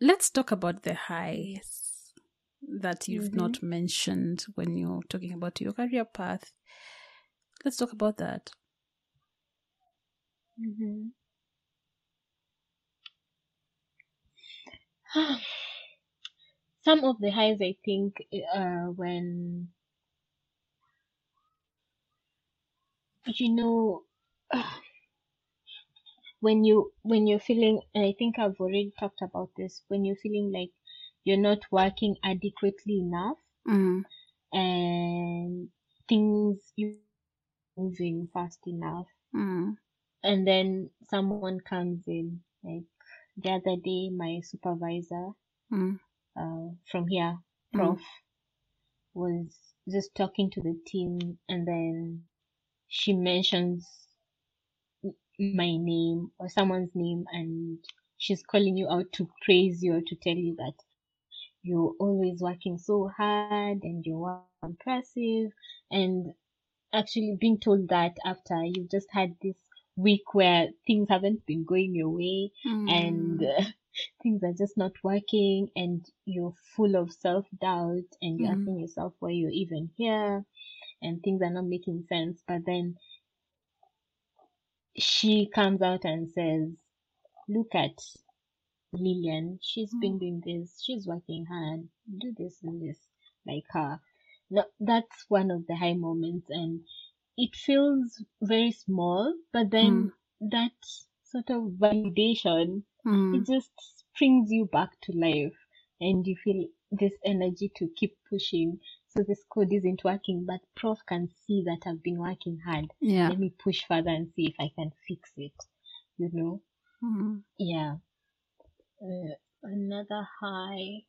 Let's talk about the highs that you've Mm-hmm. not mentioned when you're talking about your career path. Let's talk about that. Mm-hmm. Some of the highs, I think, uh, when you know, when you when you're feeling, and I think I've already talked about this, when you're feeling like you're not working adequately enough, Mm. and things you moving fast enough, Mm. and then someone comes in, like the other day, my supervisor Mm. uh, from here, Prof, was just talking to the team, and then she mentions my name or someone's name, and she's calling you out to praise you or to tell you that you're always working so hard and you're impressive, and actually being told that after you've just had this week where things haven't been going your way and uh, things are just not working and you're full of self doubt and you're Mhm. asking yourself why you're even here and things are not making sense but then she comes out and says look at Lilian. She's been doing this. She's working hard. Do this and this. Like her. No, that's one of the high moments and it feels very small but then that sort of validation Mm. it just brings you back to life and you feel this energy to keep pushing so this code isn't working but prof can see that i've been working hard Yeah. let me push further and see if i can fix it you know Mm. yeah uh, another high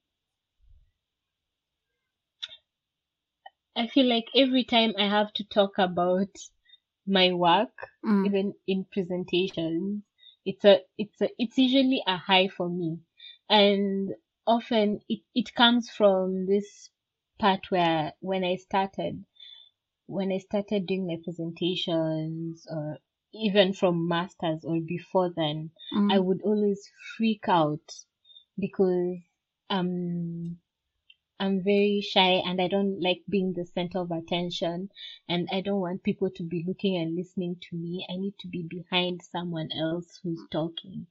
i feel like every time i have to talk about my work Mm. even in presentations it's a it's a it's usually a high for me and often it, it comes from this part where when i started when i started doing my presentations or even from masters or before then Mm. i would always freak out because um I'm very shy and I don't like being the center of attention and I don't want people to be looking and listening to me. I need to be behind someone else who's talking.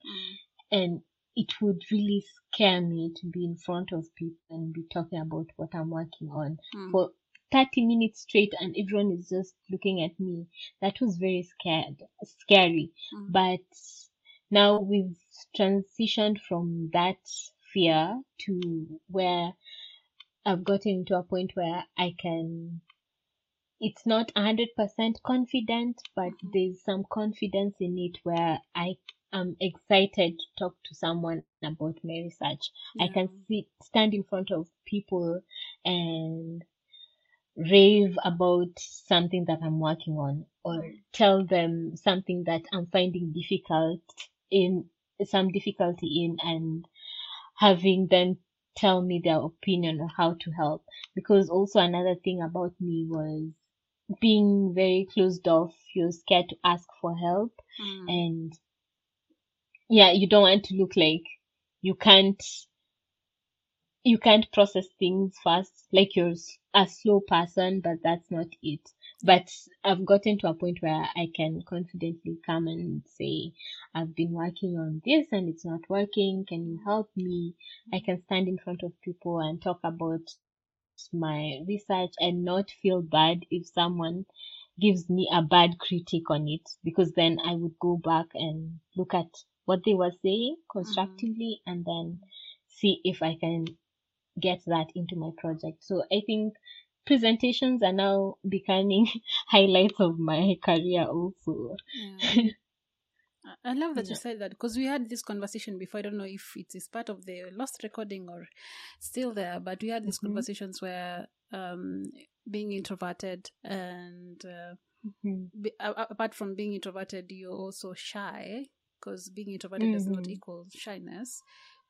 And it would really scare me to be in front of people and be talking about what I'm working on Mm. for 30 minutes straight and everyone is just looking at me. That was very scared, scary. Mm. But now we've transitioned from that fear to where I've gotten to a point where I can, it's not 100% confident, but there's some confidence in it where I am excited to talk to someone about my research. I can sit, stand in front of people and rave about something that I'm working on or tell them something that I'm finding difficult in some difficulty in and having them tell me their opinion on how to help because also another thing about me was being very closed off you're scared to ask for help Mm. and yeah you don't want to look like you can't you can't process things fast like you're a slow person but that's not it. But i've gotten to a point where i can confidently come and say i've been working on this and it's not working. Can you help me? I can stand in front of people and talk about my research and not feel bad if someone gives me a bad critique on it because then I would go back and look at what they were saying constructively and then see if I can get that into my project. So I think presentations are now becoming highlights of my career also. Yeah. I- love that you said that because we had this conversation before. I don't know if it is part of the lost recording or still there, but we had these Mhm. conversations where um, being introverted and uh, Mhm. be, a- apart from being introverted, you're also shy because being introverted does not Mhm. equal shyness.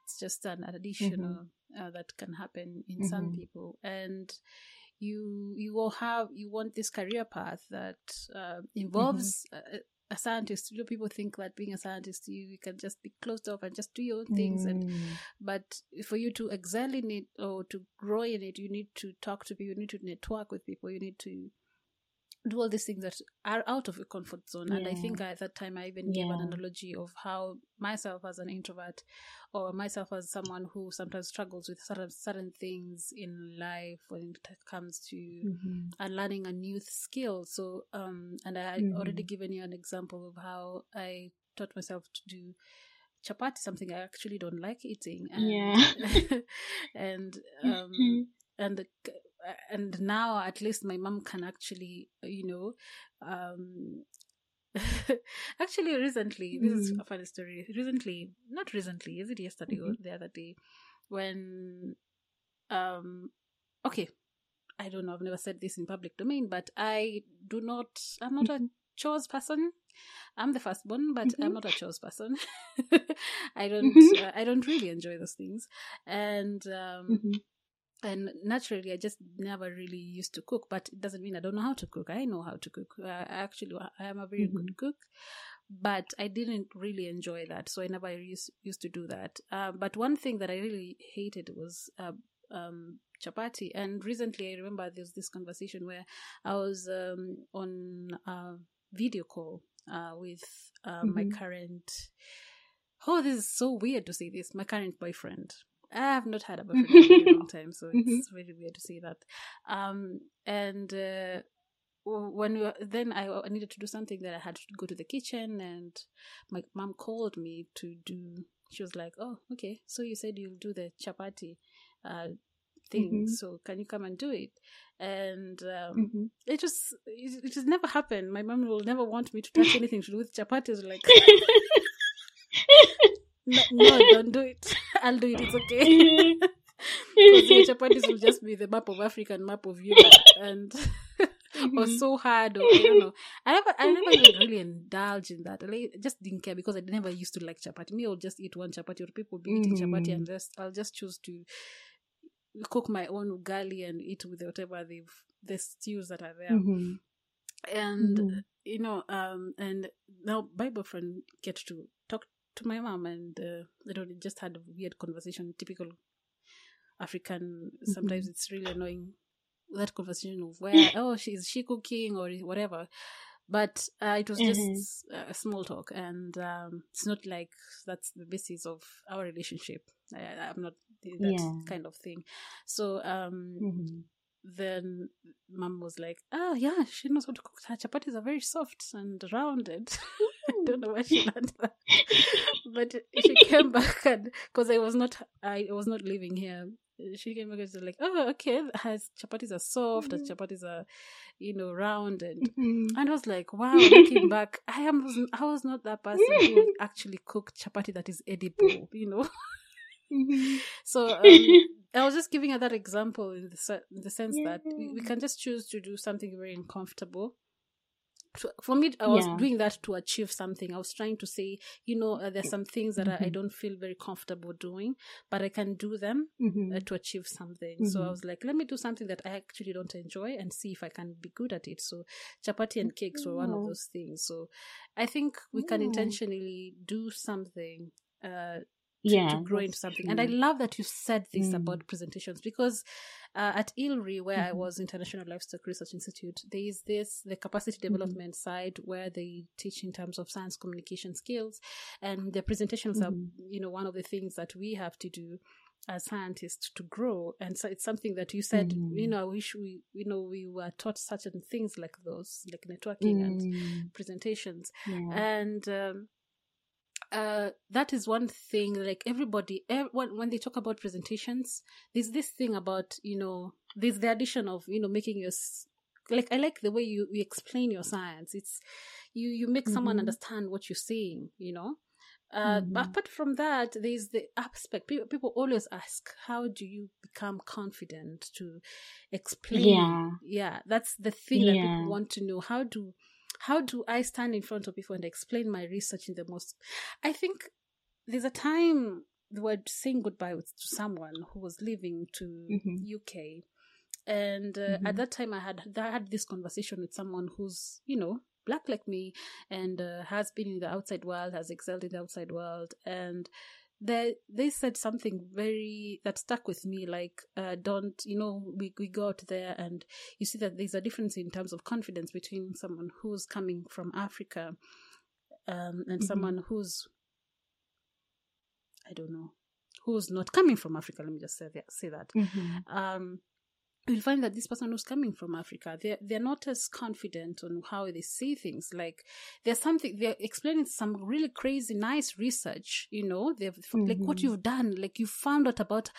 It's just an additional uh, that can happen in some Mhm. people, and you you will have you want this career path that uh, involves a, a scientist. You know, people think that being a scientist, you, you can just be closed off and just do your own things, and Mm. but for you to excel in it or to grow in it, you need to talk to people, you need to network with people, you need to do all these things that are out of your comfort zone. And I think at that time I even gave an analogy of how myself as an introvert or myself as someone who sometimes struggles with certain certain things in life when it comes to Mhm. and learning a new skill. So, um, and I had already Mhm. given you an example of how I taught myself to do chapati, something I actually don't like eating. And, Yeah. and, um, and the, and now at least my mom can actually, you know, um, actually recently, this is Mm. a funny story. Recently, not recently, is it yesterday or Mhm. the other day, when, um, okay, I don't know, I've never said this in public domain, but I do not, I'm not a chores person. I'm the firstborn, but I'm Mhm. not a chores person. I don't, Mhm. uh, I don't really enjoy those things. And, um, Mhm. And naturally i just never really used to cook but it doesn't mean i don't know how to cook. I know how to cook. Uh, I actually i am a very Mhm. good cook but i didn't really enjoy that so i never used, used to do that. Uh, but one thing that i really hated was uh, um, chapati. And recently i remember there was this conversation where i was um, on a video call uh, with uh, my Mhm. current oh this is so weird to say this my current boyfriend I have not had a boyfriend for a long time, so it's really weird to see that. Um, and uh, when we were, then I I needed to do something that I had to go to the kitchen, and my mom called me to do. She was like, "Oh, okay. So you said you'll do the chapati uh, thing. Mhm. So can you come and do it?" And um, Mhm. it just it, it just never happened. My mom will never want me to touch anything to do with chapatis. Like, no, no, don't do it. I'll do it. It's okay. Because your chapatis will just be the map of Africa and map of Europe, and or so hard, or I don't know. I never, I never even really indulge in that. I like- just didn't care because I never used to like chapati. Me, I'll just eat one chapati, or people will be eating chapati, Mhm. and just I'll just choose to cook my own ugali and eat with whatever they've the stews that are there Mhm. and Mhm. you know um and now my boyfriend get to talk to my mom and uh, i don't know, just had a weird conversation typical african sometimes it's really annoying that conversation of where oh she is she cooking or whatever but uh, it was just a small talk and um it's not like that's the basis of our relationship I, i'm not that Yeah. kind of thing so um Mhm. then mom was like, "Oh yeah, she knows how to cook. Her chapatis are very soft and rounded." Don't know where she learned that, but she came back and because I was not, I was not living here. She came back and was like, "Oh, okay, her chapatis are soft. Her Mhm. chapatis are, you know, round." And Mhm. and I was like, "Wow!" Looking back, I am, I was not that person who actually cooked chapati that is edible, you know. Mhm. So um, I was just giving her that example in the, se- in the sense that we, we can just choose to do something very uncomfortable. So for me, I was Yeah. doing that to achieve something. I was trying to say, you know, uh, there's some things that I, I Mhm. don't feel very comfortable doing, but I can do them Mhm. uh, to achieve something. So I Mhm. was like, let me do something that I actually don't enjoy and see if I can be good at it. So chapati and cakes were one of those things. So I think we can intentionally do something uh, to, Yeah, to grow into something. And I love that you said this Mm. about presentations because uh, at ILRI, where I Mhm. was, International Livestock Research Institute, there is this, the capacity Mm-hmm. development side where they teach in terms of science communication skills. And the presentations Mhm. are, you know, one of the things that we have to do as scientists to grow. And so it's something that you said, you Mhm. know, I wish we, you know, we were taught certain things like those, like networking and Mm. presentations Yeah. and um, uh, that is one thing. Like everybody, ev- when when they talk about presentations, there's this thing about you know, there's the addition of you know making your like I like the way you, you explain your science. It's you you make someone Mhm. understand what you're saying. You know. Uh, but Mhm. apart from that, there's the aspect. People, people always ask, "How do you become confident to explain?" Yeah. yeah, that's the thing that people want to know. How do how do I stand in front of people and explain my research in the most? I think there's a time we were saying goodbye with, to someone who was leaving to Mhm. UK, and uh, Mhm. at that time I had I had this conversation with someone who's you know black like me and uh, has been in the outside world, has excelled in the outside world, and they they said something very that stuck with me like uh, don't you know we, we go out there and you see that there's a difference in terms of confidence between someone who's coming from africa um, and Mhm. someone who's i don't know who's not coming from africa let me just say that, say that Mhm. um, you'll find that this person who's coming from Africa, they're, they're not as confident on how they see things. Like, there's something, they're explaining some really crazy, nice research, you know, they've, like what Mhm. you've done, like you found out about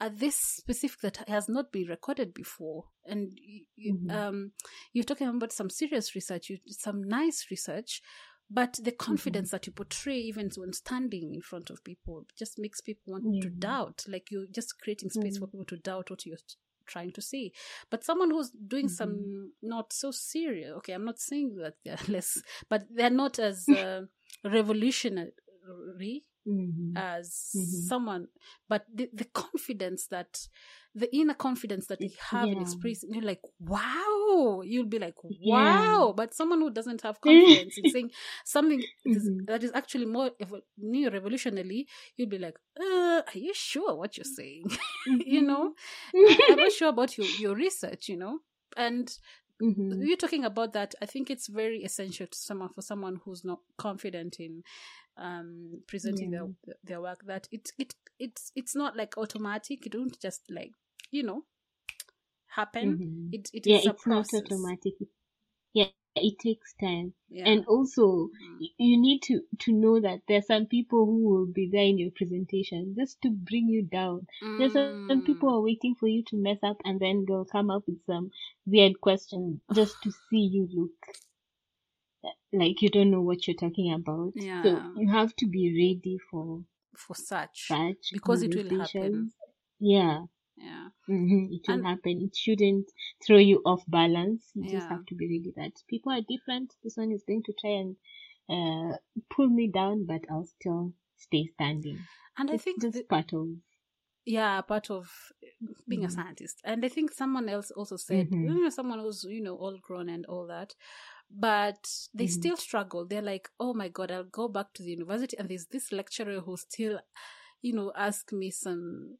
uh, this specific that has not been recorded before. And you, Mhm. um, you're talking about some serious research, you, some nice research. But the confidence that you portray, even when standing in front of people, just makes people want to doubt. Like you're just creating space Mm. for people to doubt what you're trying to say. But someone who's doing some not so serious, okay, I'm not saying that they're less, but they're not as uh, revolutionary Mhm. as Mhm. someone, but the, the confidence that, the inner confidence that they have in Yeah. expressing, you're like, wow, you'll be like, Yeah. wow. But someone who doesn't have confidence in saying something that is- Mhm. that is actually more evo- new revolutionary, you'll be like, uh, are you sure what you're saying? you know, I- I'm not sure about your, your research, you know, and Mhm. you're talking about that. I think it's very essential to someone for someone who's not confident in um, presenting Yeah. their their work. That it it it's it's not like automatic. It don't just like you know happen. Mhm. It it yeah, is a it's not process. automatic. Yeah, it takes time. Yeah. And also, Mm. you need to, to know that there are some people who will be there in your presentation just to bring you down. There's some some people Mm. are waiting for you to mess up and then they'll come up with some weird question just to see you look like you don't know what you're talking about. So you have to be ready for for such such because it will happen. Yeah. Yeah. hmm It will And- happen. It shouldn't throw you off balance. You just have to be ready that people are different. This one is going to try and uh, pull me down, but I'll still stay standing. And I think just the- part of. yeah part of being a Mhm. scientist and i think someone else also said Mhm. you know someone who's you know all grown and all that but they Mhm. still struggle they're like oh my god i'll go back to the university and there's this lecturer who still you know ask me some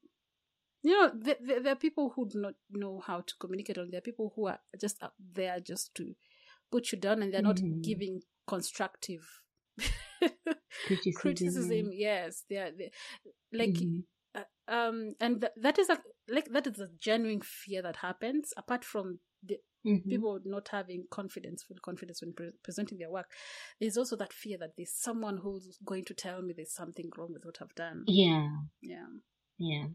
you know there, there, there are people who do not know how to communicate and there are people who are just up there just to put you down and they're not Mhm. giving constructive Criticism, criticism yes they're, they like Mhm. uh, um and th- that is a like that is a genuine fear that happens apart from the Mhm. people not having confidence full confidence when pre- presenting their work there's also that fear that there's someone who's going to tell me there's something wrong with what i've done Yeah, yeah yeah.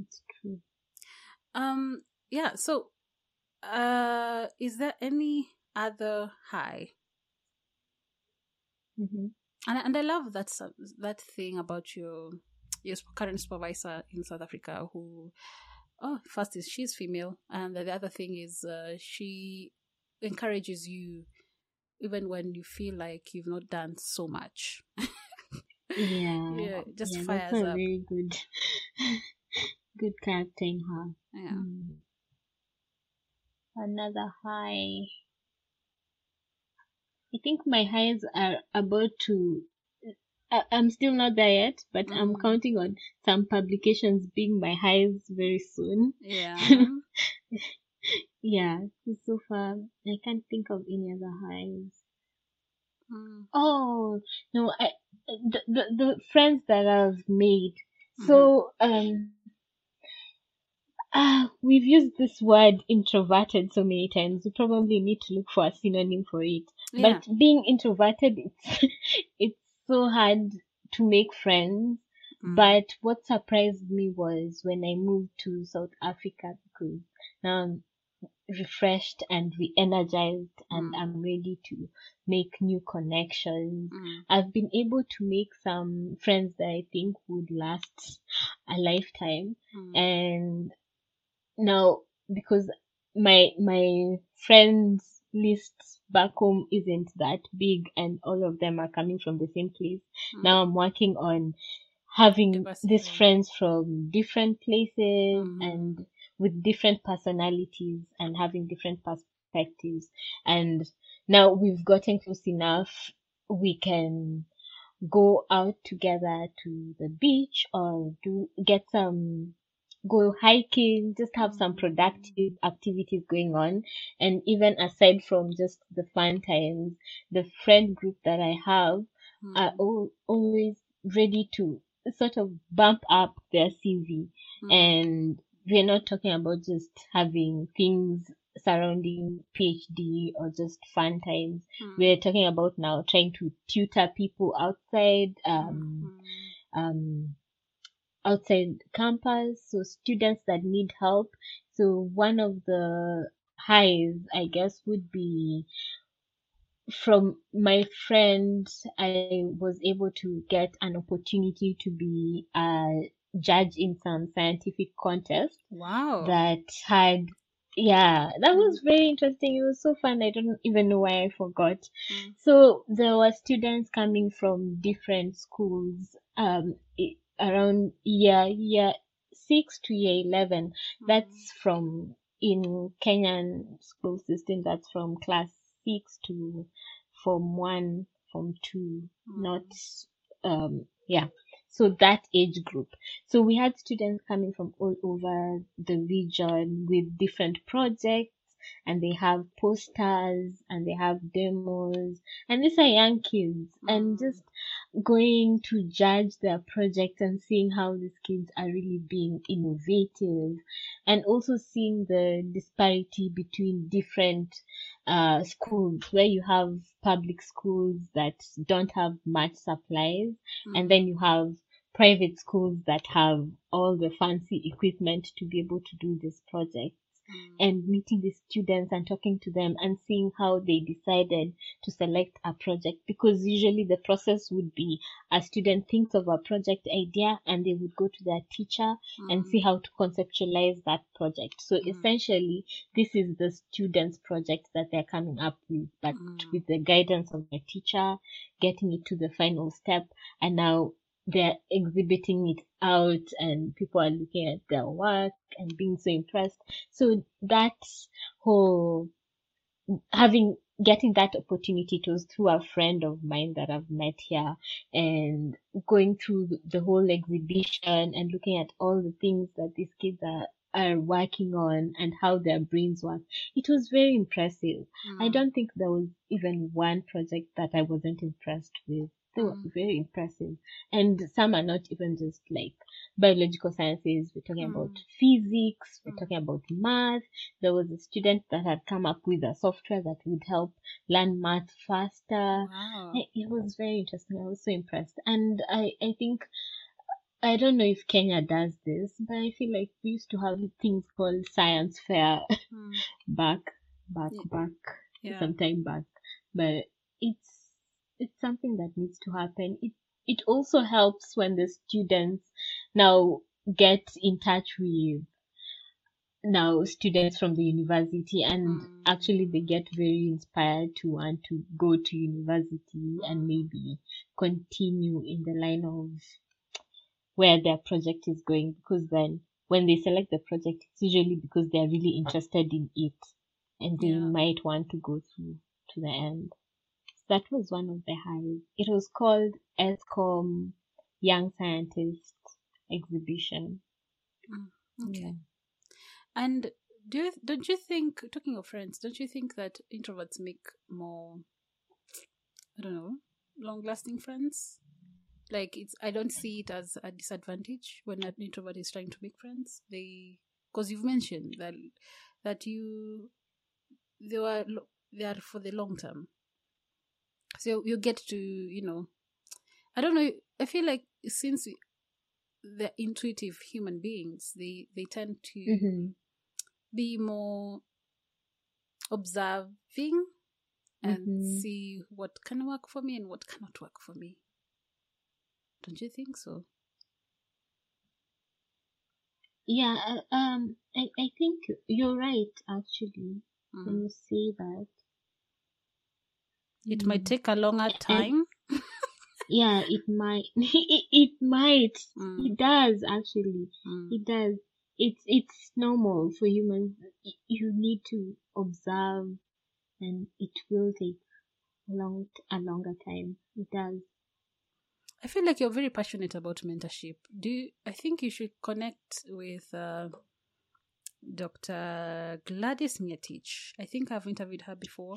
It's true. um yeah so uh is there any other high hmm and and I love that that thing about your your current supervisor in South Africa who oh first is she's female and the other thing is uh, she encourages you even when you feel like you've not done so much Yeah. yeah just yeah, fires up very good, good character in her. yeah Mm. Another high. I think my highs are about to. I, I'm still not there yet, but I'm Mm. counting on some publications being my highs very soon. yeah Yeah, so, far I can't think of any other highs. Mm. Oh no, I the the, the friends that I've made. So um, ah, we've used this word introverted so many times. We probably need to look for a synonym for it. yeah But being introverted, it's it's so hard to make friends. Mm. But what surprised me was when I moved to South Africa because now I'm refreshed and re-energized and Mm. I'm ready to make new connections. Mm. I've been able to make some friends that I think would last a lifetime. Mm. And now because my my friends list back home isn't that big and all of them are coming from the same place. Mm. Now I'm working on having these friends from different places Mhm. and with different personalities and having different perspectives. And now we've gotten close enough, we can go out together to the beach or do get some go hiking, just have some productive activities going on. And even aside from just the fun times, the friend group that I have Mm. are al- always ready to sort of bump up their CV. Mm. And we're not talking about just having things surrounding PhD or just fun times. Mm. We're talking about now trying to tutor people outside, um, Mm. um, outside campus, so students that need help. So one of the highs, I guess, would be from my friend, I was able to get an opportunity to be a judge in some scientific contest Wow. that had, yeah, that was very interesting. It was so fun. I don't even know why I forgot. Mm. So there were students coming from different schools, um, i- around year, year six to year 11. That's from in Kenyan school system. That's from class six to form one, form two, Mm. not, um, yeah. So that age group. So we had students coming from all over the region with different projects and they have posters and they have demos and these are young kids and Mm. just going to judge their project and seeing how these kids are really being innovative and also seeing the disparity between different uh, schools where you have public schools that don't have much supplies and then you have private schools that have all the fancy equipment to be able to do this project Mm. and meeting the students and talking to them and seeing how they decided to select a project because usually the process would be a student thinks of a project idea and they would go to their teacher and Mm. see how to conceptualize that project. So Mm. essentially, this is the students' project that they're coming up with, but Mm. with the guidance of the teacher, getting it to the final step, and now they're exhibiting it out and people are looking at their work and being so impressed. So that whole having getting that opportunity it was through a friend of mine that I've met here and going through the whole exhibition and looking at all the things that these kids are are working on and how their brains work. It was very impressive. I Mm. don't think there was even one project that I wasn't impressed with. Were Mm. very impressive. And some are not even just like biological sciences. We're talking about Mm. physics. We're Mm. talking about math. There was a student that had come up with a software that would help learn math faster. Wow. It was very interesting. I was so impressed. And I, I think, I don't know if Kenya does this, but I feel like we used to have things called science fair Mm. back, back, Yeah. back, Yeah. some time back. But it's, it's something that needs to happen. It, it also helps when the students now get in touch with now students from the university and Mm. actually they get very inspired to want to go to university and maybe continue in the line of where their project is going because then when they select the project it's usually because they're really interested in it and they Yeah. might want to go through to the end that was one of the highs it was called Eskom Young Scientist exhibition mm, Okay. Yeah. And do you don't you think talking of friends, don't you think that introverts make more I don't know, long lasting friends? Like it's I don't see it as a disadvantage when an introvert is trying to make friends. They because you've mentioned that that you they were they are for the long term. So you get to, you know, I don't know. I feel like since they're intuitive human beings, they they tend to Mm-hmm. be more observing and Mhm. see what can work for me and what cannot work for me. Don't you think so? Yeah, uh, um, I, I think you're right, actually, when Mm. you say that. It might take a longer time. Yeah, it might. it, it might. Mm. It does, actually. Mm. It does. It's, it's normal for humans. You need to observe and it will take a long, a longer time. It does. I feel like you're very passionate about mentorship. Do you, I think you should connect with uh, Dr. Gladys Mietich. I think I've interviewed her before.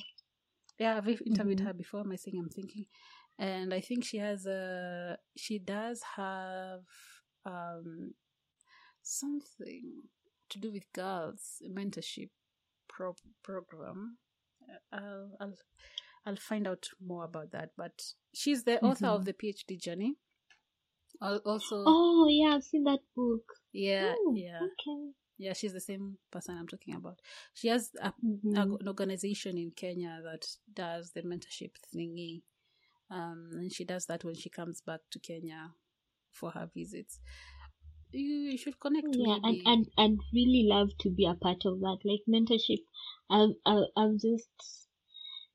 Yeah, I've interviewed Mhm. her before. My thing, I'm thinking, and I think she has a. She does have um something to do with girls mentorship pro- program. Uh, I'll, I'll I'll find out more about that. But she's the author of Mhm. the PhD journey. Al- Also, Oh, yeah, I've seen that book. yeah, Oh, yeah, Okay. Yeah. She's the same person I'm talking about. She has a, Mhm. a- an organization in Kenya that does the mentorship thingy, um, and she does that when she comes back to Kenya for her visits. You, you should connect. yeah and maybe. and i'd really love to be a part of that like mentorship i've i've, I've just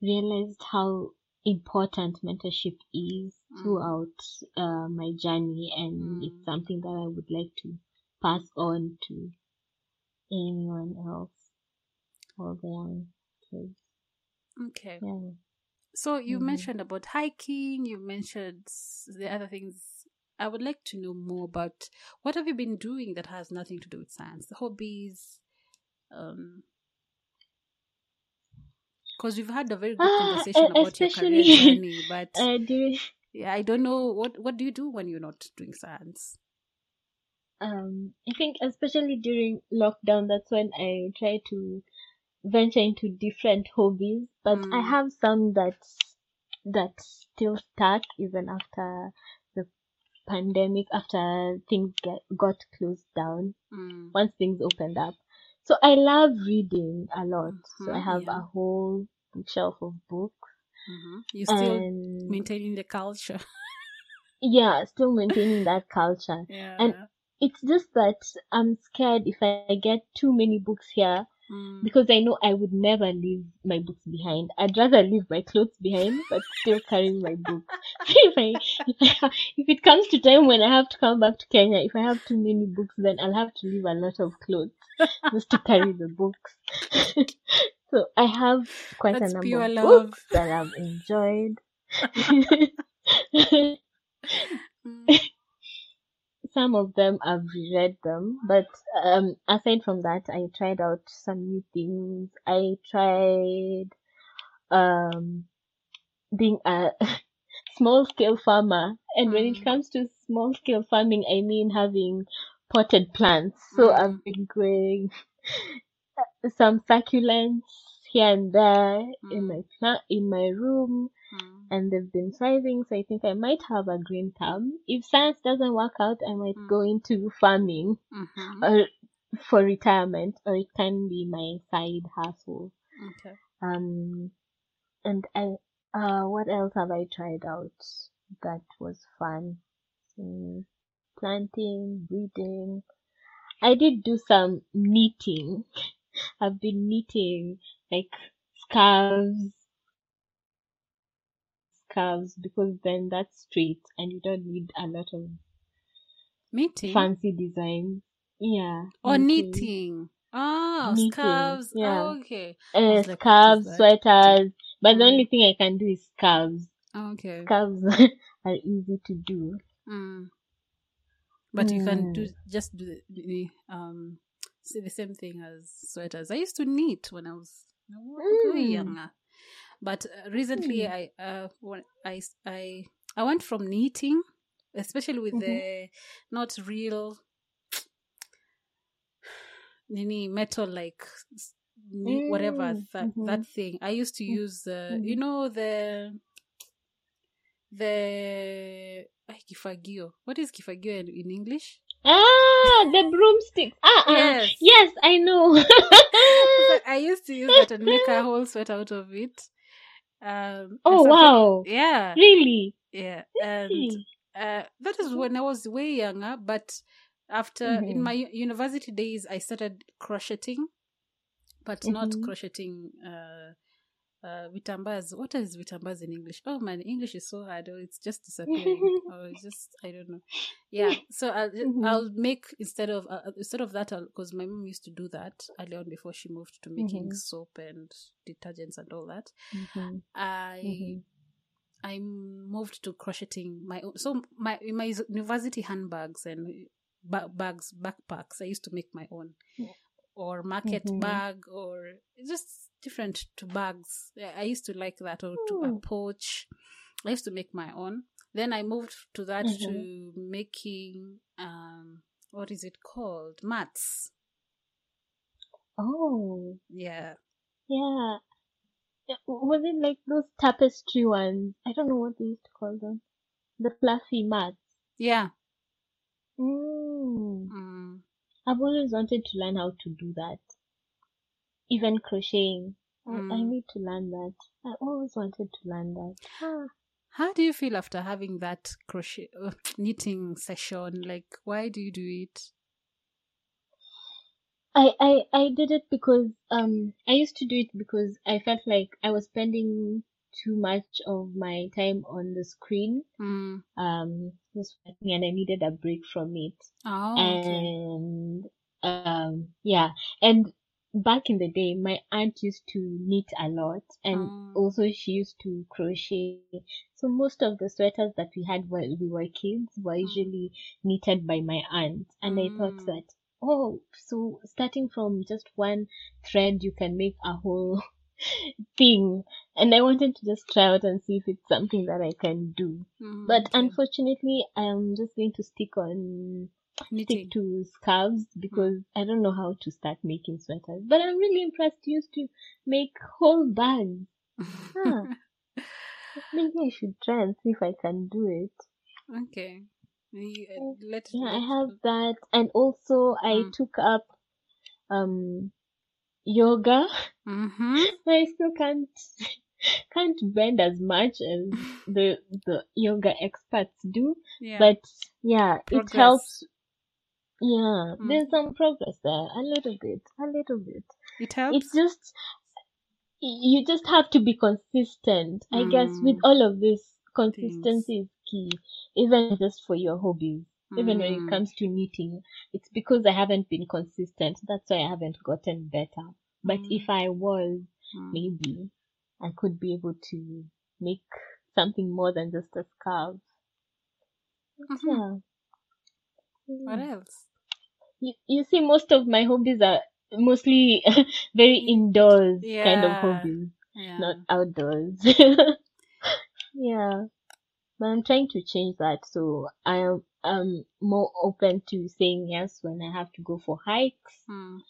realized how important mentorship is Mm. throughout uh, my journey and Mm. it's something that i would like to pass on to anyone else or the young kids okay. yeah So you Mhm. mentioned about hiking. You mentioned the other things. I would like to know more about what have you been doing that has nothing to do with science, the hobbies. Um, because we've had a very good Ah, conversation e- about your career journey, but uh, during yeah, I don't know what what do you do when you're not doing science. Um I think especially during lockdown that's when I try to venture into different hobbies but I Mm. have some that's that still stuck even after the pandemic after things get got closed down Mm. once things opened up so I love reading a lot so I Mhm, have yeah. a whole bookshelf of books hmm You're still and maintaining the culture. yeah still maintaining that culture yeah. And- it's just that I'm scared if I get too many books here Mm. because I know I would never leave my books behind. I'd rather leave my clothes behind, but still carry my books. if I, if I, if it comes to time when I have to come back to Kenya, if I have too many books, then I'll have to leave a lot of clothes just to carry the books. so I have quite That's a number of love. books that I've enjoyed. Mm. Some of them I've read them, but um, aside from that, I tried out some new things. I tried um being a small scale farmer, and when it Mm. comes to small scale farming, I mean having potted plants. So Mm. I've been growing some succulents here and there in Mm. my plant in my room Mm. And they've been thriving. So I think I might have a green thumb. If science doesn't work out, I might Mm. go into farming Mhm. or for retirement, or it can be my side hustle. Okay. Um, and I, uh, what else have I tried out that was fun? Mm, planting, reading. I did do some knitting. I've been knitting like scarves, scarves because then that's straight and you don't need a lot of Meeting fancy design. Yeah. or knitting. Oh, Knitting, scarves. yeah. Oh, okay. Uh, like, scarves, sweaters. But the Mm. only thing I can do is scarves. Okay. Scarves are easy to do. Mm. But you can do Mm. just do the, the um the same thing as sweaters. I used to knit when I was way Mm. younger, but uh, recently Mm. I uh I I I went from knitting, especially with Mhm. the not real nini metal like ni- whatever Mm, that mhm. that thing. I used to Mm, use uh, you mhm. know the the ay, kifagio. What is kifagio in, in English? Ah, the broomsticks. Ah, ah. Yes. yes, I know. I used to use that and make a whole sweat out of it. Um, oh wow, Yeah, really? yeah, and uh, that is when I was way younger. But after in Mhm. my university days, I started crocheting, but not Mhm. crocheting. Uh, uh, vitambas. What is vitambas in English? Oh man, English is so hard. Oh, it's just disappearing. oh, it's just I don't know. Yeah, so I'll Mhm. I'll make instead of uh, instead of that because my mom used to do that early on before she moved to making Mhm. soap and detergents and all that. Mhm, I mhm. I moved to crocheting my own. So my in my university handbags and ba- bags backpacks, I used to make my own, Yeah. or market Mhm. bag, or just different to bags. I used to like that, or to a Mm. pouch. I used to make my own. Then I moved to that Mhm. to making um what is it called mats. Oh, Yeah, yeah. Yeah, Was it like those tapestry ones? I don't know what they used to call them. The fluffy mats. yeah. Mm. Mm. I've always wanted to learn how to do that. Even crocheting. I, I Mm. need to learn that. I always wanted to learn that. Ah. How do you feel after having that crochet uh, knitting session? Like, why do you do it? I, I, I did it because um I used to do it because I felt like I was spending too much of my time on the screen Mm. um just and I needed a break from it. Oh, okay. and um yeah and back in the day my aunt used to knit a lot and Oh. also she used to crochet so most of the sweaters that we had while we were kids were usually knitted by my aunt and i thought Mm. that oh so starting from just one thread you can make a whole thing and i wanted to just try out and see if it's something that i can do Mm, but okay. unfortunately i'm just going to stick on knitting. stick to scarves because I don't know how to start making sweaters. But I'm really impressed you used to make whole bags. Huh. Maybe I should try and see if I can do it. okay. You, uh, let, Yeah, I have that. And also I Mm. took up um yoga. Mhm. I still can't can't bend as much as the the yoga experts do. Yeah. But yeah, Progress. it helps yeah, Mm. there's some progress there, a little bit, a little bit. it helps. it's just you just have to be consistent i guess with Mm. all of this consistency is key even just for your hobbies even when Mm. it comes to knitting it's because i haven't been consistent that's why i haven't gotten better but Mm. if i was Mm. maybe i could be able to make something more than just a scarf Mhm. yeah What Mm. else? you, you see most of my hobbies are mostly very indoors kind of hobbies Yeah. not outdoors. yeah. But I'm trying to change that so I am um more open to saying yes when I have to go for hikes, Mm.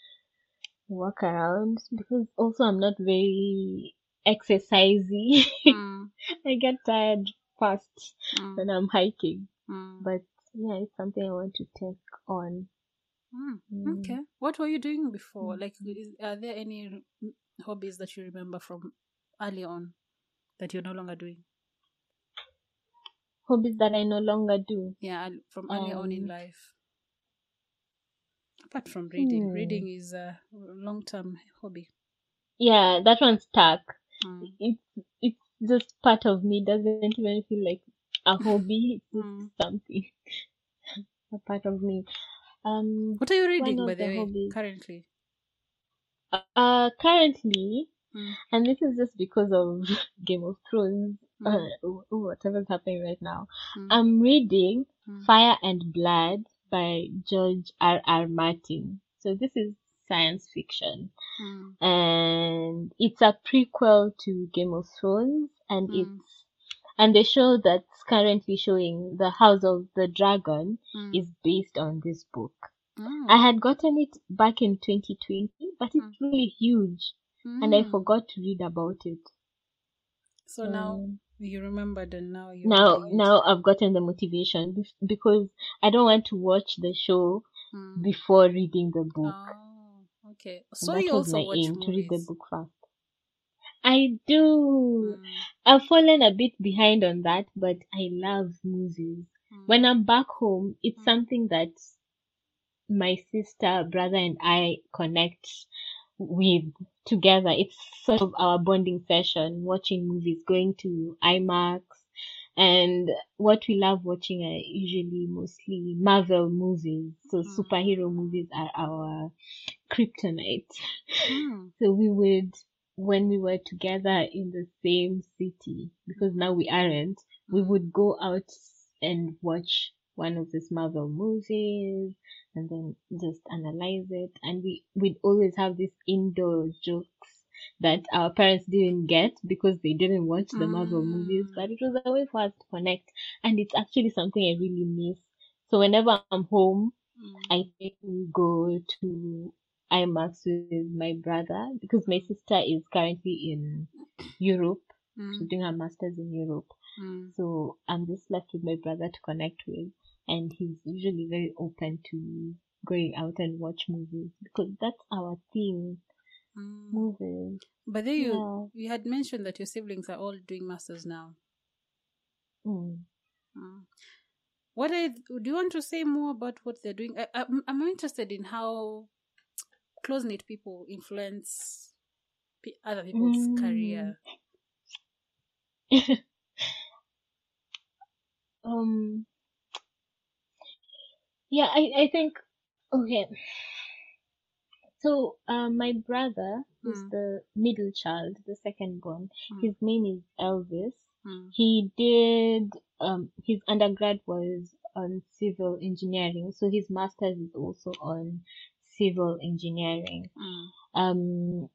walk around because also I'm not very exercisey. Mm. I get tired fast Mm. when I'm hiking. Mm. But yeah, it's something I want to take on. Mm. Mm. Okay. What were you doing before? Mm. Like, is, are there any hobbies that you remember from early on that you're no longer doing? Hobbies that I no longer do. Yeah, from early on in Um, life. Apart from reading, Hmm. reading is a long-term hobby. Yeah, that one's stuck. Mm. it's it's just part of me doesn't even feel like a hobby Mm. something a part of me um What are you reading, by the, way, hobbies. currently? uh currently Mm. and this is just because of game of thrones Mm. uh, whatever's happening right now Mm. i'm reading Mm. fire and blood by george r r martin so this is science fiction and it's a prequel to game of thrones and it's and the show that's currently showing the house of the dragon Mm. is based on this book Mm. i had gotten it back in 2020 but it's Mm. really huge and i Mm. forgot to read about it So now, You remembered and now you now you- now I've gotten the motivation because I don't want to watch the show Mm. before reading the book. Oh, okay. So you was also my watch aim to read the book first. I do. Mm, I've fallen a bit behind on that, but I love movies. mm, When I'm back home, it's Mm. something that my sister, brother, and I connect with together. It's sort of our bonding session, watching movies, going to IMAX. And what we love watching are usually mostly Marvel movies. So Mm. superhero movies are our kryptonite. mm, So we would, when we were together in the same city, because now we aren't, we would go out and watch one of these Marvel movies and then just analyze it. And we, we'd always have these indoor jokes that our parents didn't get because they didn't watch the Marvel movies, Mm. but it was a way for us to connect. And it's actually something I really miss. So whenever I'm home, Mm. I think we go to IMAX with my brother because my sister is currently in Europe. She's Mm. doing her masters in Europe. Mm. So I'm just left with my brother to connect with. And he's usually very open to going out and watch movies because that's our thing. Mm. Movies. But then you Yeah. you had mentioned that your siblings are all doing masters now. Mm. Mm. What are, do you want to say more about what they're doing? I, I'm, I'm interested in how close knit people influence other people's Mm. career. Um. Yeah, I I think okay. So, um, my brother, who's Mm. the middle child, the second born, Mm. his name is Elvis. Mm. He did um his undergrad was on civil engineering, so his master's is also on civil engineering. Mm. Um,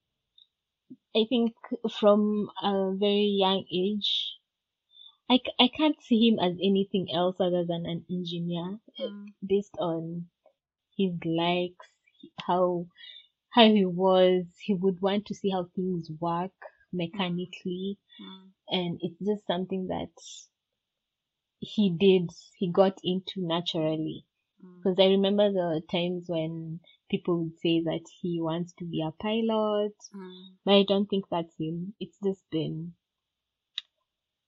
I think from a very young age, I, I can't see him as anything else other than an engineer Mm. based on his likes, how how he was. He would want to see how things work mechanically, Mm. and it's just something that he did. He got into naturally. Mm. Because I remember the times when people would say that he wants to be a pilot, Mm. but I don't think that's him. It's just been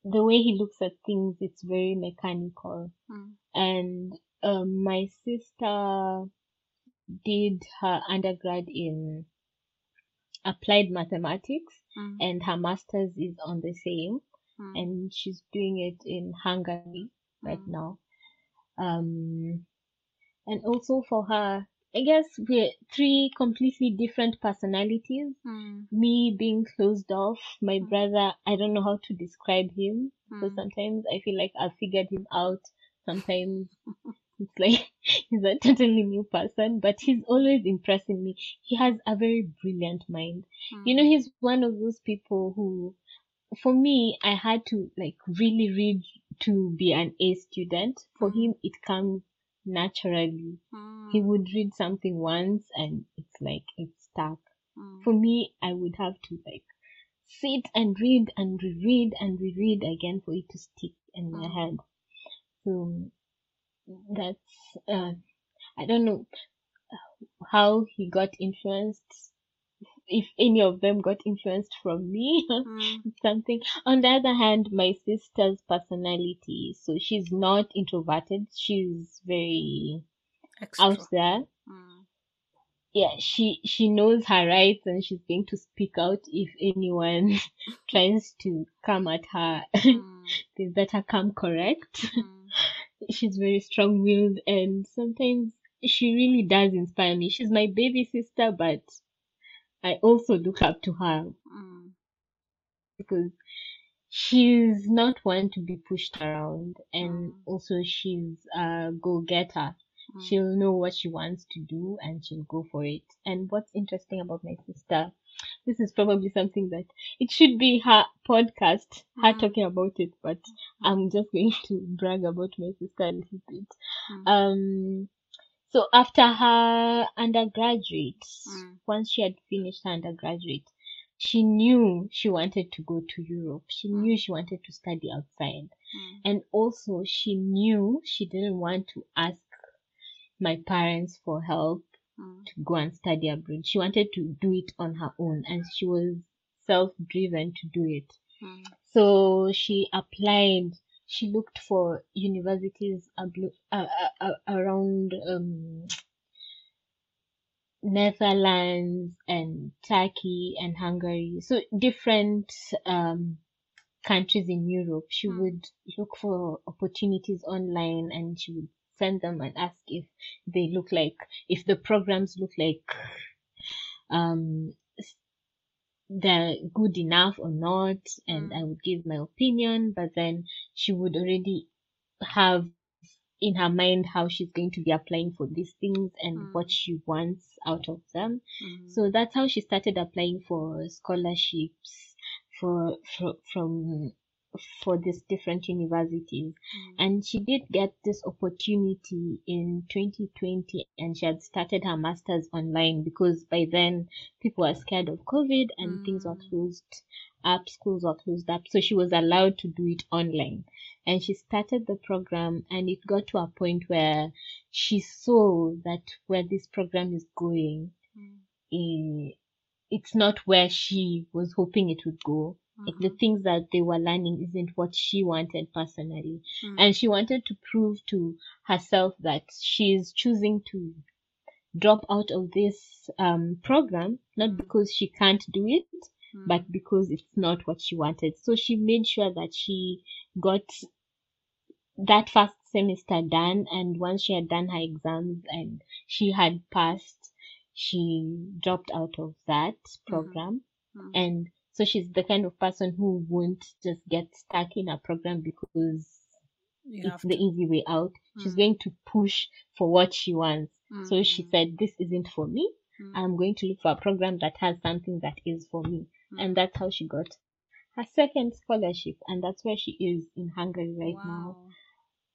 the way he looks at things. It's very mechanical. Mm. And um, my sister did her undergrad in applied mathematics, Mm. and her master's is on the same, Mm. and she's doing it in Hungary right Mm. now. Um, and also for her, I guess we're three completely different personalities. Mm. Me being closed off, my Mm. brother, I don't know how to describe him because Mm. sometimes I feel like I've figured him out. Sometimes it's like he's a totally new person, but he's always impressing me. He has a very brilliant mind. You know, he's one of those people who, for me, I had to like really read to be an A student. For Mhm. him, it comes naturally. Mm. He would read something once and it's like it's stuck. Mm. For me, I would have to like sit and read and reread and reread again for it to stick in my Mm. head. So that's, uh, I don't know how he got influenced, if any of them got influenced from me. Mm. something. On the other hand, my sister's personality, so she's not introverted. She's very Extra. out there. Mm. Yeah, she she knows her rights and she's going to speak out if anyone tries to come at her. Mm. they better come correct. Mm. she's very strong-willed and sometimes she really does inspire me. She's my baby sister, but I also look up to her Mm. because she's not one to be pushed around and Mm. also she's a go-getter. Mm. She'll know what she wants to do and she'll go for it. And what's interesting about my sister, this is probably something that it should be her podcast, her Mm. talking about it, but I'm just going to brag about my sister a little bit. Mm. Um, so after her undergraduate, Mm. once she had finished her undergraduate, she knew she wanted to go to Europe. She knew she wanted to study outside. Mm. And also she knew she didn't want to ask my parents for help Mm. to go and study abroad. She wanted to do it on her own and she was self-driven to do it. Mm. So she applied. She looked for universities ablo- uh, uh, uh, around um, Netherlands and Turkey and Hungary. So different um, countries in Europe. She Hmm. would look for opportunities online and she would send them and ask if they look like, if the programs look like um, they're good enough or not. And Mm. I would give my opinion, but then she would already have in her mind how she's going to be applying for these things and Mm. what she wants out of them. Mm. So that's how she started applying for scholarships for, for from for these different universities. Mm. And she did get this opportunity in 2020 and she had started her masters online because by then people were scared of COVID and things were Mm. closed up, schools were closed up. So she was allowed to do it online. And she started the program and it got to a point where she saw that where this program is going, Mm. eh, it's not where she was hoping it would go. Like the things that they were learning isn't what she wanted personally. Mm. And she wanted to prove to herself that she's choosing to drop out of this um, program, not Mm. because she can't do it, Mm. but because it's not what she wanted. So she made sure that she got that first semester done. And once she had done her exams and she had passed, she dropped out of that program. Mm. And so she's the kind of person who won't just get stuck in a program because You it's the easy way out. She's Mm. going to push for what she wants. So she Mm. said, this isn't for me. Mm. I'm going to look for a program that has something that is for me. Mm. And that's how she got her second scholarship. And that's where she is in Hungary right now,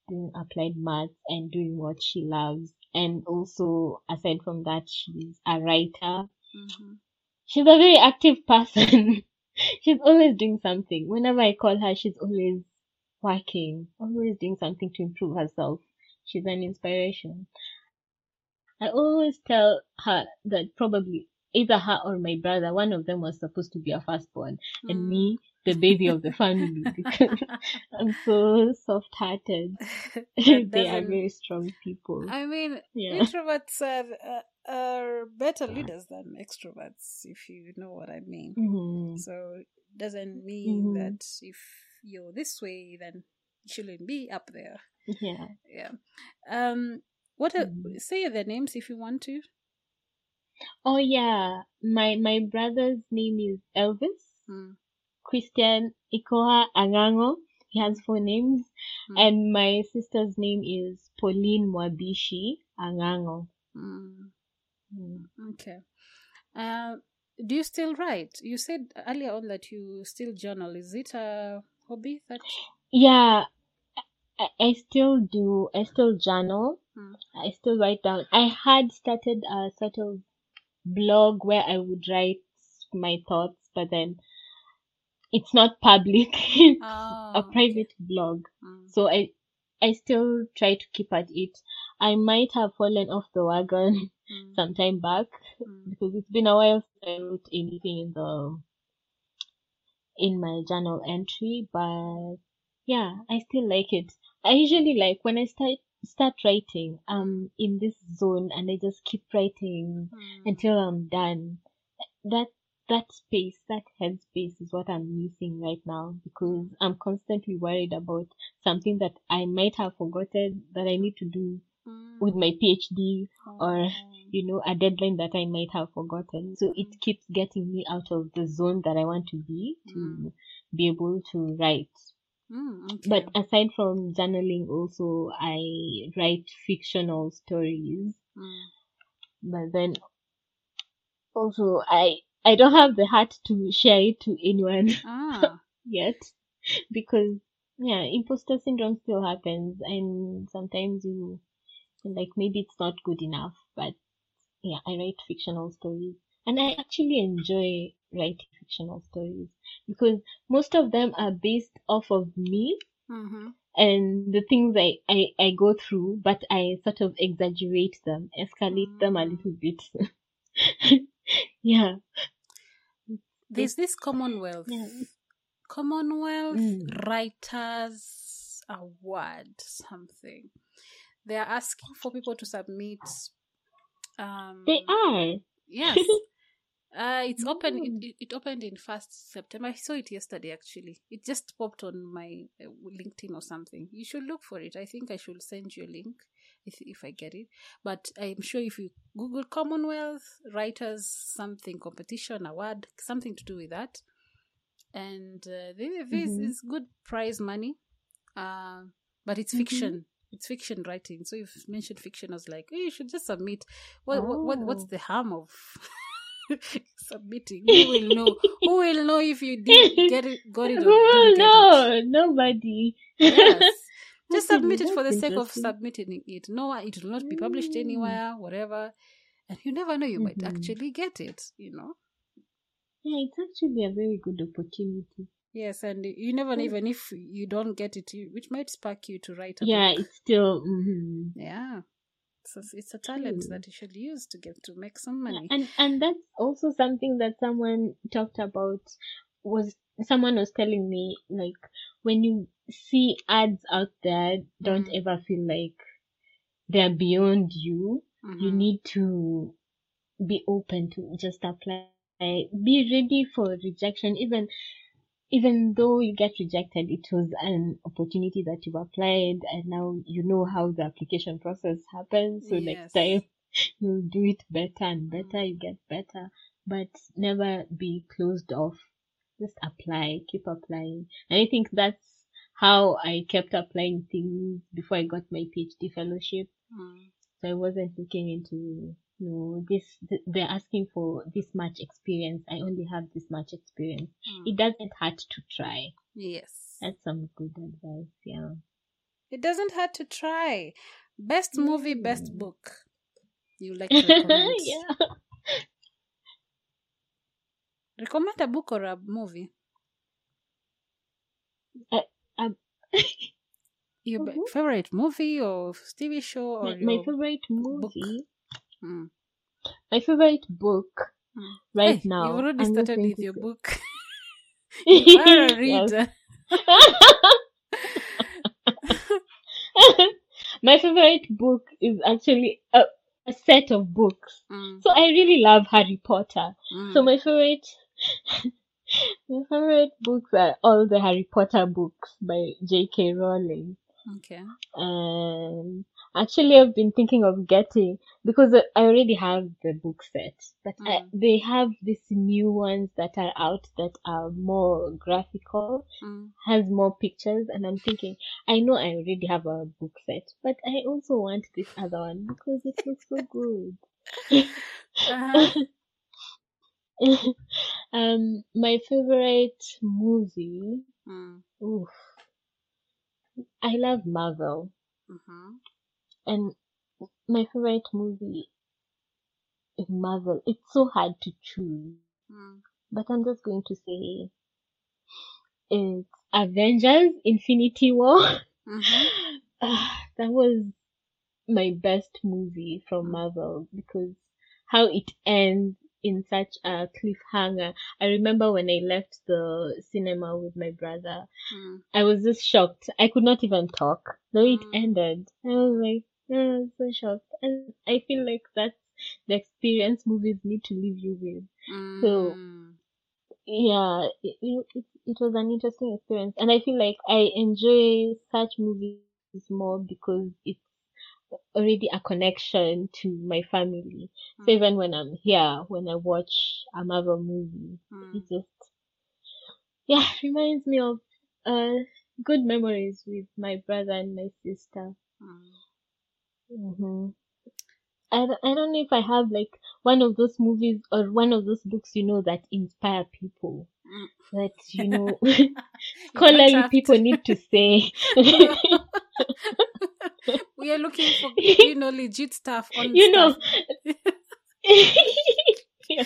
doing applied maths and doing what she loves. And also, aside from that, she's a writer. Mhm. She's a very active person. she's always doing something. Whenever I call her, she's always working, always doing something to improve herself. She's an inspiration. I always tell her that probably either her or my brother, one of them was supposed to be a firstborn, and Mm. me, the baby of the family, because I'm so soft hearted. They are very strong people. I mean, Yeah. introverts are, uh, are better leaders than extroverts, if you know what I mean. Mhm. So it doesn't mean Mhm. that if you're this way, then you shouldn't be up there. Yeah. Yeah. Um. What? Are, Mhm. Say their names if you want to. Oh yeah, my my brother's name is Elvis. Mm. Christian Ikoha Ang'ang'o. He has four names. Mm. And my sister's name is Pauline Mwabishi Ang'ang'o. Mm. Mm. Okay. Uh, do you still write? You said earlier on that you still journal. Is it a hobby that? Yeah, I, I still do. I still journal. Mm. I still write down. I had started a sort of blog where I would write my thoughts, but then it's not public. it's Oh, a okay. private blog. Mm. So I I still try to keep at it. I might have fallen off the wagon Mm. some time back Mm. because it's been a while since I wrote anything in the in my journal entry, but yeah, I still like it. I usually like when I start start writing, I'm in this zone and I just keep writing Mm. until I'm done. That that space, that headspace is what I'm missing right now because I'm constantly worried about something that I might have forgotten that I need to do. With my PhD or Oh. you know a deadline that I might have forgotten. So it keeps getting me out of the zone that I want to be to Mm. be able to write. Mm, okay. But aside from journaling, also I write fictional stories. Mm. But then also I I don't have the heart to share it to anyone Ah. yet because yeah, imposter syndrome still happens and sometimes you like maybe it's not good enough, but yeah, I write fictional stories. And I actually enjoy writing fictional stories because most of them are based off of me Mm-hmm. and the things I, I, I go through, but I sort of exaggerate them, escalate them a Mm. little bit. yeah. There's this Commonwealth. Yeah. Commonwealth Mm. Writers Award something. They are asking for people to submit. Um, They are. Yes. Uh, it's open. It, Mm. it, opened in first September. I saw it yesterday. Actually, it just popped on my uh, LinkedIn or something. You should look for it. I think I should send you a link if if I get it. But I'm sure if you Google Commonwealth Writers something competition award, something to do with that, and uh, this Mhm. is good prize money. Uh, but it's Mhm. fiction. It's fiction writing. So you've mentioned fiction, I was like, oh, you should just submit. What, what, what what's Oh. the harm of submitting? Who will know? Who will know if you did get it, got it, or Who will it? know? Nobody. Yes. Just Okay, submit it for the sake of submitting it. No, it will not be published Mm. anywhere, whatever. And you never know, you might Mhm. actually get it, you know? Yeah, it's actually a very good opportunity. Yes, and you never know, Mm. even if you don't get it, which might spark you to write a Yeah, book. it's still. mhm. Yeah. So it's a talent True. that you should use to get to make some money. And and that's also something that someone talked about was someone was telling me like when you see ads out there, don't Mhm. ever feel like they're beyond you. You Mhm. need to be open to just apply. Be ready for rejection, even even though you get rejected, it was an opportunity that you've applied, and now you know how the application process happens. So Yes. next time you'll do it better and better. You get better, but never be closed off. Just apply, keep applying. And I think that's how I kept applying things before I got my PhD fellowship. Mm. So I wasn't looking into, know, this, th- they're asking for this much experience. I only have this much experience. Mm. It doesn't hurt to try. Yes. That's some good advice, yeah. It doesn't hurt to try. Best movie, best Mm. book. You like to recommend? yeah. Recommend a book or a movie. Uh, um, Your Mhm. favorite movie or TV show or my, my your favorite movie, Mm. my favorite book Mm. right Hey, now. You've already I'm started with your book. you are a reader. my favorite book is actually a, a set of books. Mm, So I really love Harry Potter. mm. So my favorite, my favorite books are all the Harry Potter books by J.K. Rowling. okay. And actually, I've been thinking of getting because I already have the book set, but I, Mm. they have these new ones that are out that are more graphical, Mm. has more pictures, and I'm thinking, I know I already have a book set, but I also want this other one because it looks so good. Uh-huh. um, my favorite movie. Mm. Oof. I love Marvel, Mm-hmm. And my favorite movie is Marvel. It's so hard to choose, Mm. but I'm just going to say it's Avengers: Infinity War. Mm-hmm. Ah, that was my best movie from Mm. Marvel because how it ends in such a cliffhanger. I remember when I left the cinema with my brother, Mm. I was just shocked. I could not even talk. The way it Mm. ended, I was like, was so shocked. And I feel like that's the experience movies need to leave you with. So- Mm. Yeah, it, it, it, was an interesting experience. And I feel like I enjoy such movies more because it's already a connection to my family. So Mm. even when I'm here, when I watch a Marvel movie, Mm. it just yeah reminds me of uh good memories with my brother and my sister Mm. Hmm I, don't- I don't know if I have like one of those movies or one of those books you know that inspire people Mm. that you know scholarly people need to say we are looking for you know legit stuff on you know. Yeah.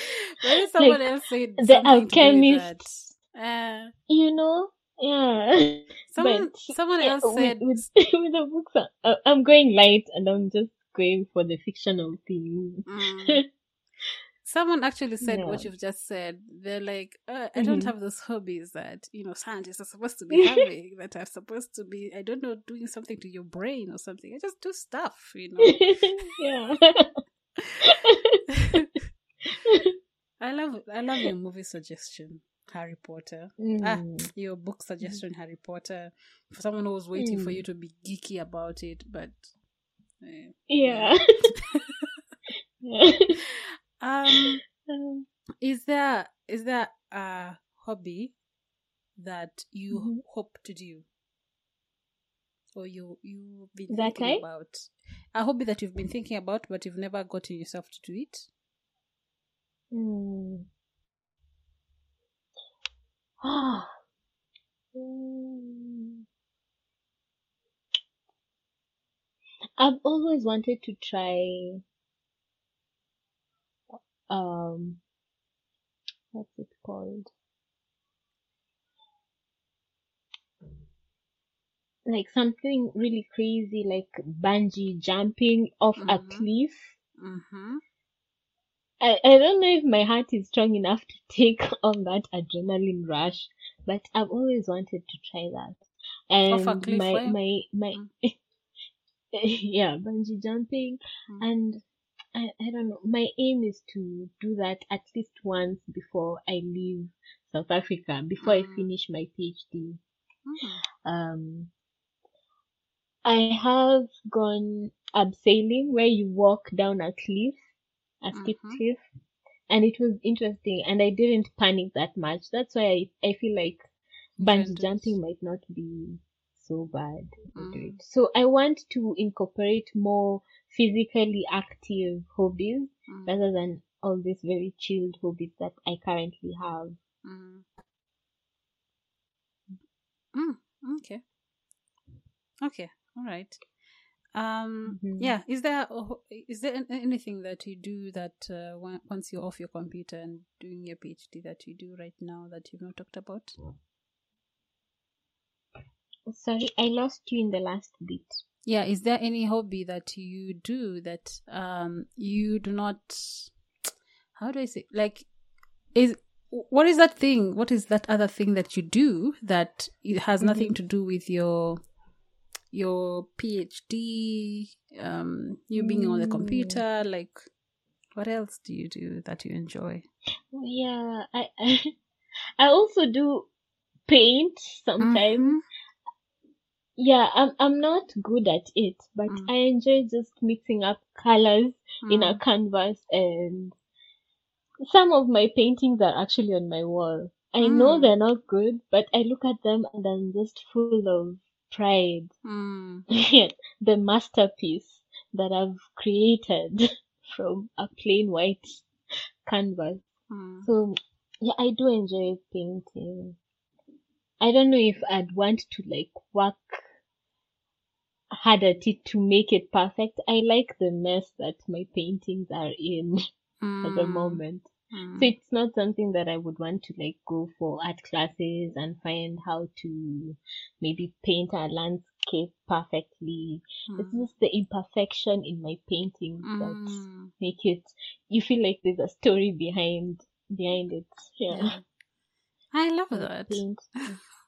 Someone Like, else said the something to do alchemist. Uh, You know? Yeah. someone, But, someone yeah, else said, with, with the books, I, I'm going light and I'm just going for the fictional thing. Mm. someone actually said what you've just said. They're like, uh, I don't Mhm. have those hobbies that you know scientists are supposed to be having. that are supposed to be, I don't know, doing something to your brain or something. I just do stuff, you know. yeah. I love, I love your movie suggestion, Harry Potter. Ah, Mm. your book suggestion, Harry Potter, for someone who was waiting for Mm. you to be geeky about it, but. eh. Yeah. yeah. Um, Um, is there is there a hobby that you Mhm. hope to do, or you you've been That thinking I- about a hobby that you've been thinking about, but you've never gotten yourself to do it? mm. Ah. Mm. I've always wanted to try um what's it called? Like something really crazy like bungee jumping off a Mhm. cliff. Mm-hmm. I, I don't know if my heart is strong enough to take on that adrenaline rush, but I've always wanted to try that. Off And a cliff, my where? my my yeah, bungee jumping Mm. and I, I don't know. My aim is to do that at least once before I leave South Africa, before I Mm. finish my PhD. Mm. Um, I have gone abseiling where you walk down a cliff, a steep Mhm. cliff, and it was interesting. And I didn't panic that much. That's why I, I feel like bungee jumping might not be so bad. if I do Mm. So I want to incorporate more physically active hobbies Mm. rather than all these very chilled hobbies that I currently have. Mm. Mm. Okay. Okay. All right. Um. Mhm. Yeah. Is there ho- is there anything that you do that uh, once you're off your computer and doing your PhD that you do right now that you've not talked about? Sorry, I lost you in the last bit. Yeah. Is there any hobby that you do that um you do not? How do I say? Like, is what is that thing? What is that other thing that you do that it has nothing to do with your your PhD? Um, you being on the Mm. computer, like. What else do you do that you enjoy? Yeah, I I, I also do paint sometimes. Mhm. Yeah, I'm I'm not good at it, but Mm. I enjoy just mixing up colors in a Mm. canvas and some of my paintings are actually on my wall. I know Mm. they're not good, but I look at them and I'm just full of pride. Mm. the masterpiece that I've created from a plain white canvas. Mm. So yeah, I do enjoy painting. I don't know if I'd want to like work hard at it to make it perfect. I like the mess that my paintings are in at the Mm. moment. Mm. So it's not something that I would want to like go for art classes and find how to maybe paint a landscape perfectly. It's Mm. just the imperfection in my paintings that Mm. make it you feel like there's a story behind behind it. Yeah. Yeah. I love that.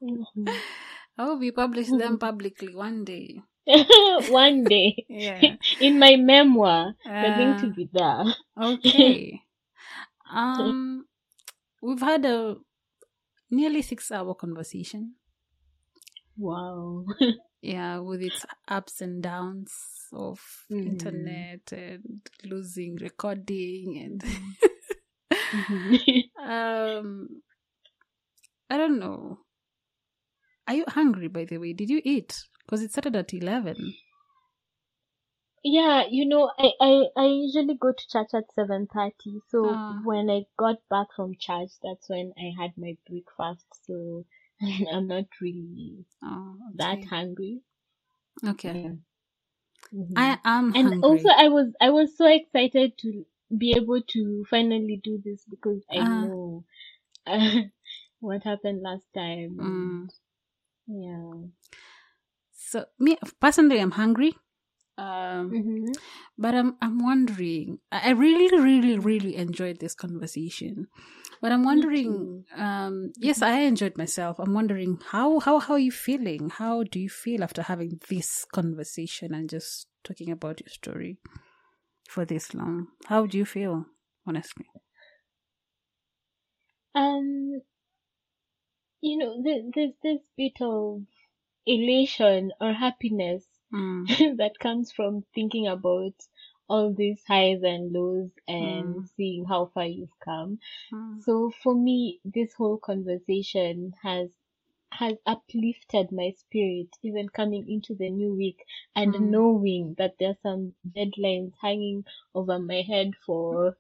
Mhm. I hope you publish them publicly one day. One day. Yeah. In my memoir, they're going to Uh, be there. okay. Um, we've had a nearly six-hour conversation. Wow. Yeah, with its ups and downs of Mhm. internet and losing recording and Mhm. um, I don't know. Are you hungry? By the way, did you eat? Because it started at eleven. Yeah, you know, I, I, I usually go to church at 7.30. So Ah. when I got back from church, that's when I had my breakfast. So I'm not really Oh, that okay. hungry. Okay. Yeah. Mhm. I am and hungry. also I was I was so excited to be able to finally do this because I Ah. know uh, what happened last time. Mm. Yeah. So me personally, I'm hungry. Um, hmm but I'm I'm wondering. I I really, really, really enjoyed this conversation. But I'm wondering. Um, yes, I enjoyed myself. I'm wondering how how how are you feeling? How do you feel after having this conversation and just talking about your story for this long? How do you feel, honestly? Um, you know, there's this bit of elation or happiness Mm, that comes from thinking about all these highs and lows and Mm. seeing how far you've come. mm, So for me, this whole conversation has has uplifted my spirit even coming into the new week and Mm. knowing that there's some deadlines hanging over my head for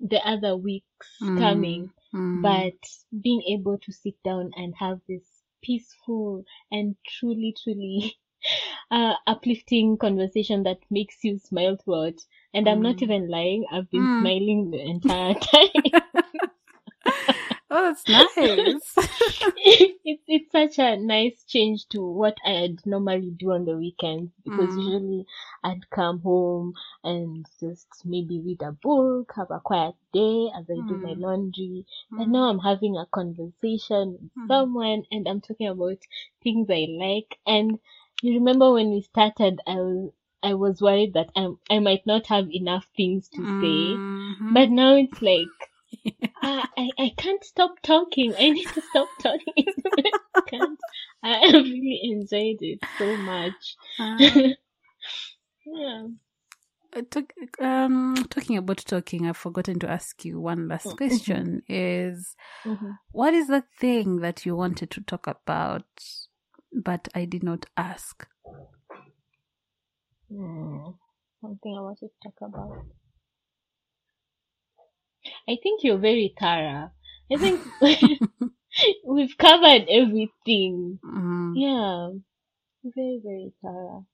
the other weeks Mm. coming mm, but being able to sit down and have this peaceful and truly truly uh, uplifting conversation that makes you smile throughout and i'm not Mm. even lying i've been Mm. smiling the entire time oh, that's nice. it's it's such a nice change to what I'd normally do on the weekends because Mm. usually I'd come home and just maybe read a book, have a quiet day as I do my Mm. laundry. But now I'm having a conversation with Mm. someone and I'm talking about things I like. And you remember when we started, I was I was worried that I I might not have enough things to say. Mhm. But now it's like I, I I can't stop talking. I need to stop talking. I can't. I really enjoyed it so much. Uh, yeah. Uh, talk, um, talking about talking, I've forgotten to ask you one last Mhm. question: Is hmm what is the thing that you wanted to talk about, but I did not ask? Mm, something I want to talk about. I think you're very thorough. I think we've covered everything. Mm, Yeah. Very, very thorough.